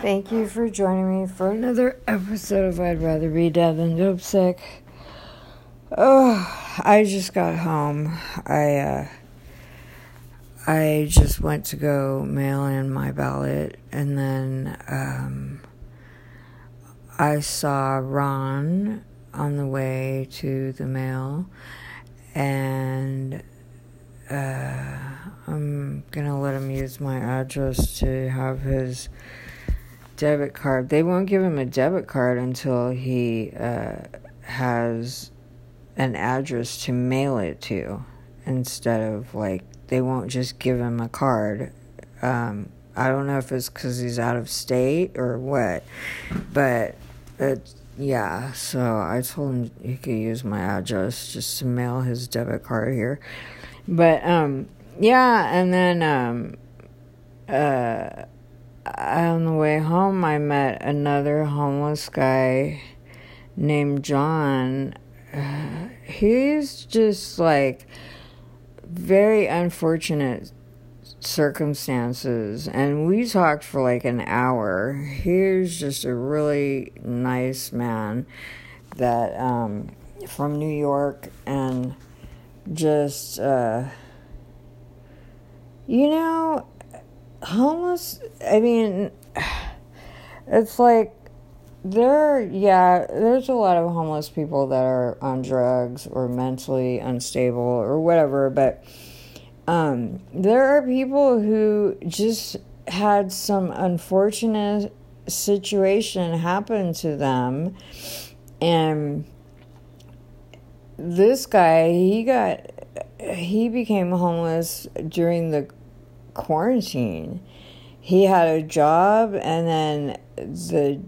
Thank you for joining me for another episode of I'd Rather Be Dead Than Dope Sick. Oh, I just got home. I uh, I just went to go mail in my ballot, and then um, I saw Ron on the way to the mail, and uh, I'm gonna let him use my address to have his debit card. They won't give him a debit card until he uh, has an address to mail it to instead of like they won't just give him a card. Um, I don't know if it's because he's out of state or what, but it, yeah. So I told him he could use my address just to mail his debit card here. But um, yeah, and then um, uh on the way home, I met another homeless guy named John. Uh, he's just like very unfortunate circumstances, and we talked for like an hour. He's just a really nice man that um, from New York and just uh, you know homeless i mean it's like there yeah there's a lot of homeless people that are on drugs or mentally unstable or whatever but um, there are people who just had some unfortunate situation happen to them and this guy he got he became homeless during the quarantine. He had a job and then the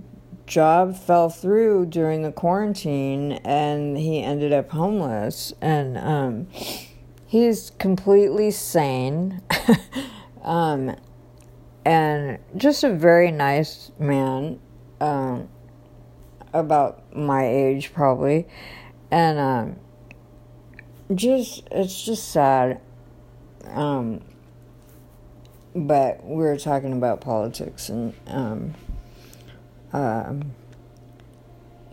job fell through during the quarantine and he ended up homeless. And um, he's completely sane. Um, and just a very nice man um, about my age probably. And um, just it's just sad. Um, but we were talking about politics and um, um,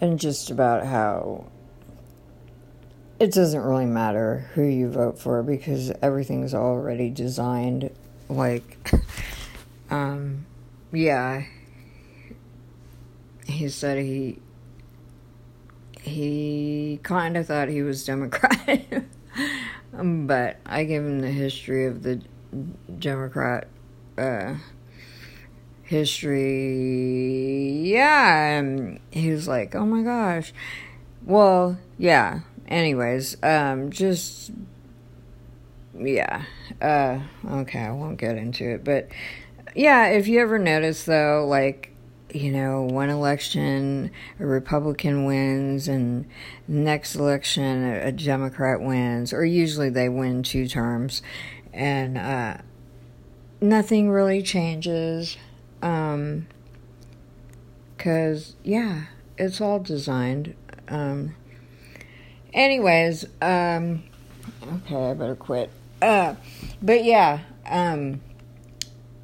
and just about how it doesn't really matter who you vote for because everything's already designed like um, yeah. He said he he kind of thought he was democrat but i gave him the history of the Democrat uh, history. Yeah, and he was like, "Oh my gosh." Well, yeah. Anyways, um, just yeah. Uh, okay, I won't get into it, but yeah. If you ever notice though, like you know, one election a Republican wins, and next election a Democrat wins, or usually they win two terms and uh, nothing really changes. Um, cause yeah, it's all designed. Um, anyways, um, okay, I better quit. Uh, but yeah, um,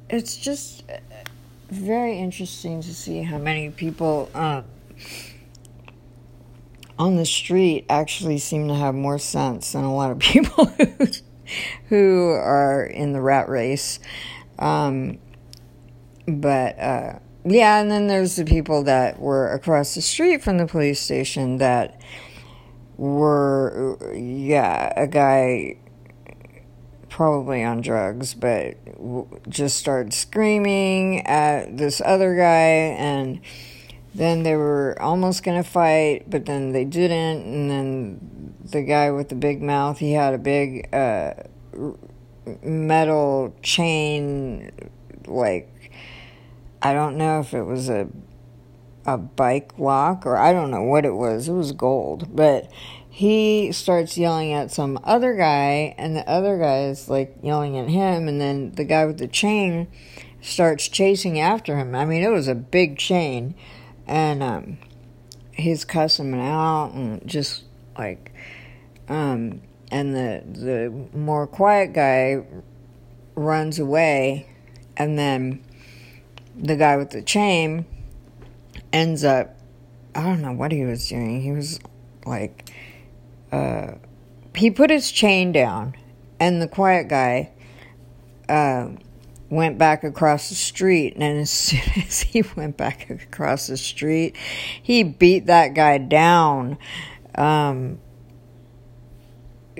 it's just very interesting to see how many people uh, on the street actually seem to have more sense than a lot of people who are in the rat race. Um, but uh, yeah, and then there's the people that were across the street from the police station that were, yeah, a guy probably on drugs, but just started screaming at this other guy and then they were almost going to fight, but then they didn't. And then the guy with the big mouth, he had a big uh, metal chain, like, I don't know if it was a a bike lock or I don't know what it was. It was gold, but he starts yelling at some other guy, and the other guy is like yelling at him, and then the guy with the chain starts chasing after him. I mean, it was a big chain and um, he's cussing me out and just like um, and the the more quiet guy runs away and then the guy with the chain ends up, I don't know what he was doing. He was like, uh, he put his chain down, and the quiet guy uh, went back across the street. And as soon as he went back across the street, he beat that guy down um,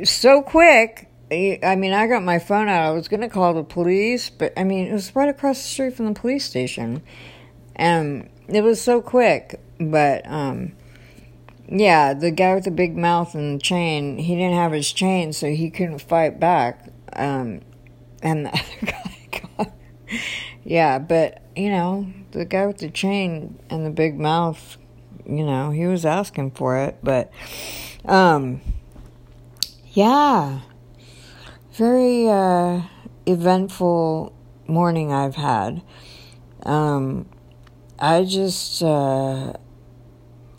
so quick. I mean, I got my phone out. I was going to call the police, but I mean, it was right across the street from the police station. And it was so quick. But, um, yeah, the guy with the big mouth and the chain, he didn't have his chain, so he couldn't fight back. Um, and the other guy yeah, but, you know, the guy with the chain and the big mouth, you know, he was asking for it, but, um, yeah, very, uh, eventful morning I've had. Um, I just, uh,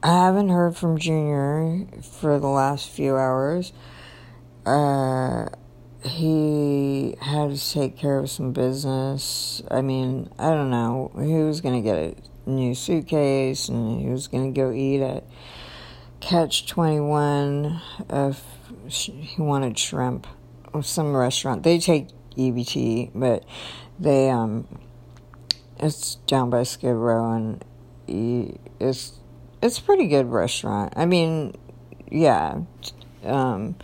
I haven't heard from Junior for the last few hours. Uh, he had to take care of some business. I mean, I don't know. He was going to get a new suitcase and he was going to go eat at Catch 21 if he wanted shrimp or some restaurant. They take EBT, but they, um, it's down by Skid Row and it's it's a pretty good restaurant. I mean, yeah, um,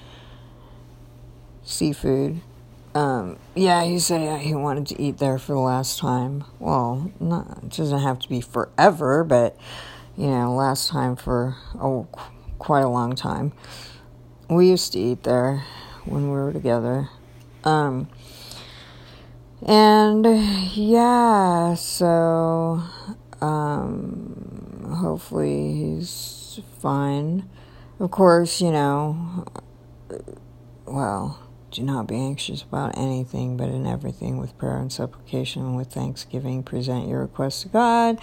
seafood. Um, yeah, he said he wanted to eat there for the last time. Well, not it doesn't have to be forever, but you know, last time for oh, quite a long time. We used to eat there when we were together. Um, and yeah, so um, hopefully he's fine. Of course, you know, well, do not be anxious about anything, but in everything with prayer and supplication and with thanksgiving, present your requests to God,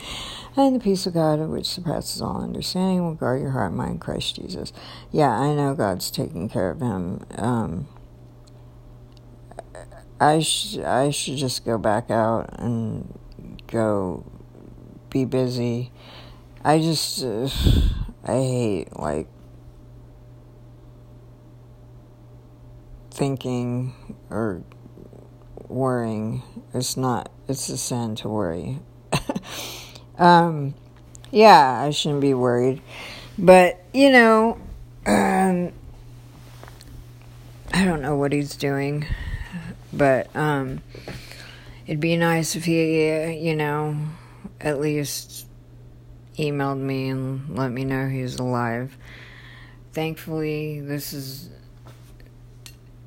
and the peace of God, which surpasses all understanding, will guard your heart and mind, Christ Jesus. Yeah, I know God's taking care of him. Um, I sh- I should just go back out and go be busy I just, uh, I hate, like, thinking or worrying. It's not, it's a sin to worry. um, yeah, I shouldn't be worried. But, you know, um, I don't know what he's doing, but, um, it'd be nice if he, you know, at least emailed me and let me know he's alive. Thankfully, this is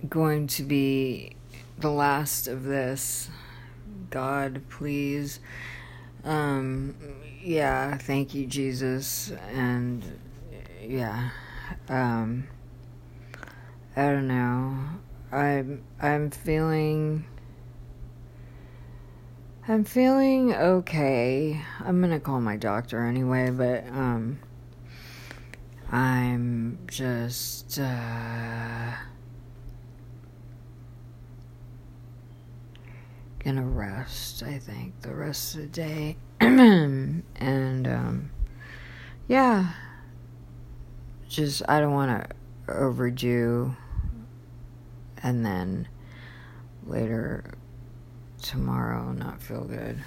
going to be the last of this. God, please. Um, yeah, thank you, Jesus. And yeah, um, I don't know. I'm I'm feeling I'm feeling okay. I'm gonna call my doctor anyway, but um, I'm just uh, gonna rest. I think the rest of the day, and um, yeah, just I don't want to overdo, and then later tomorrow not feel good.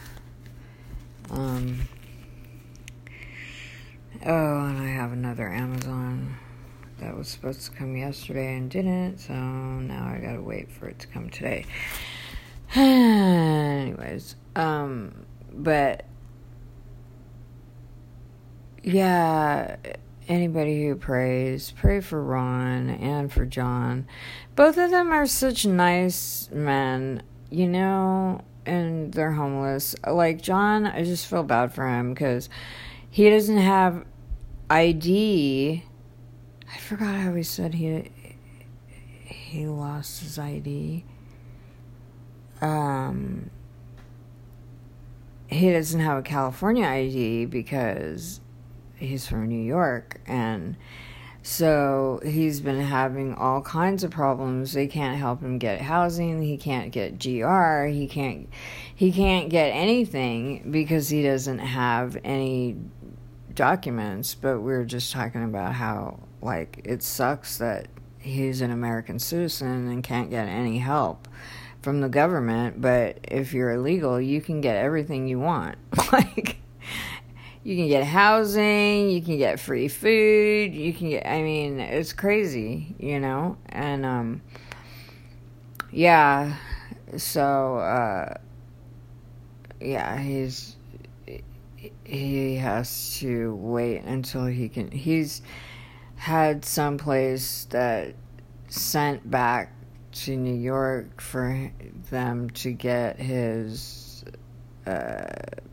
Um, oh, and I have another Amazon that was supposed to come yesterday and didn't, so now I gotta wait for it to come today. Anyways, um, but yeah, anybody who prays, pray for Ron and for John. Both of them are such nice men you know, and they're homeless. Like John, I just feel bad for him because he doesn't have ID. I forgot how he said he he lost his ID. Um, he doesn't have a California ID because he's from New York, and So he's been having all kinds of problems. They can't help him get housing. He can't get GR. He can't he can't get anything because he doesn't have any documents. But we are just talking about how like it sucks that he's an American citizen and can't get any help from the government, but if you're illegal, you can get everything you want. like you can get housing, you can get free food, you can get I mean, it's crazy, you know? And um yeah, so uh yeah, he's he has to wait until he can he's had some place that sent back to New York for them to get his uh,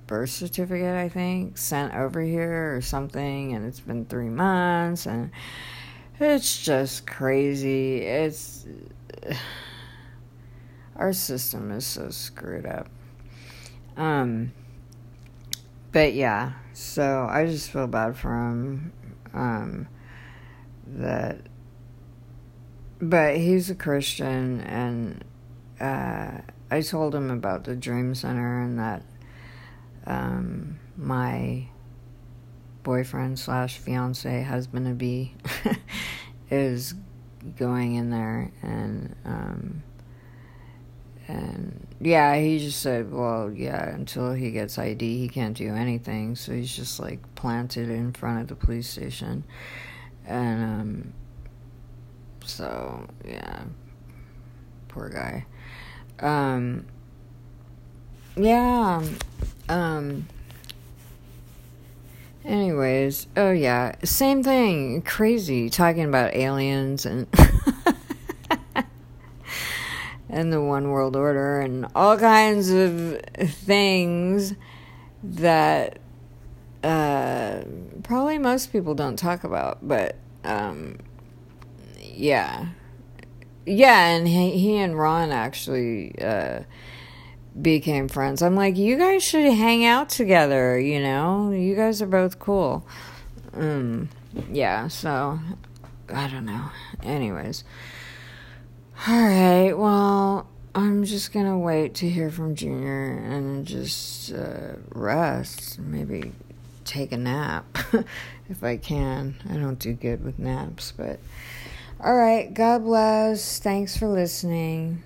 birth certificate, I think, sent over here or something, and it's been three months, and it's just crazy. It's. Our system is so screwed up. Um, but yeah, so I just feel bad for him. Um, that but he's a Christian, and uh, I told him about the Dream Center and that um, my boyfriend slash fiance husband to be is going in there and um, and yeah he just said well yeah until he gets id he can't do anything. So he's just like planted in front of the police station. And um so, yeah. Poor guy. Um, yeah. Um, anyways, oh yeah, same thing. Crazy talking about aliens and and the one world order and all kinds of things that uh, probably most people don't talk about, but um, yeah. Yeah, and he, he and Ron actually uh, became friends. I'm like, you guys should hang out together, you know? You guys are both cool. Um, yeah, so I don't know. Anyways. Alright, well, I'm just gonna wait to hear from Junior and just uh, rest. Maybe take a nap if I can. I don't do good with naps, but. All right. God bless. Thanks for listening.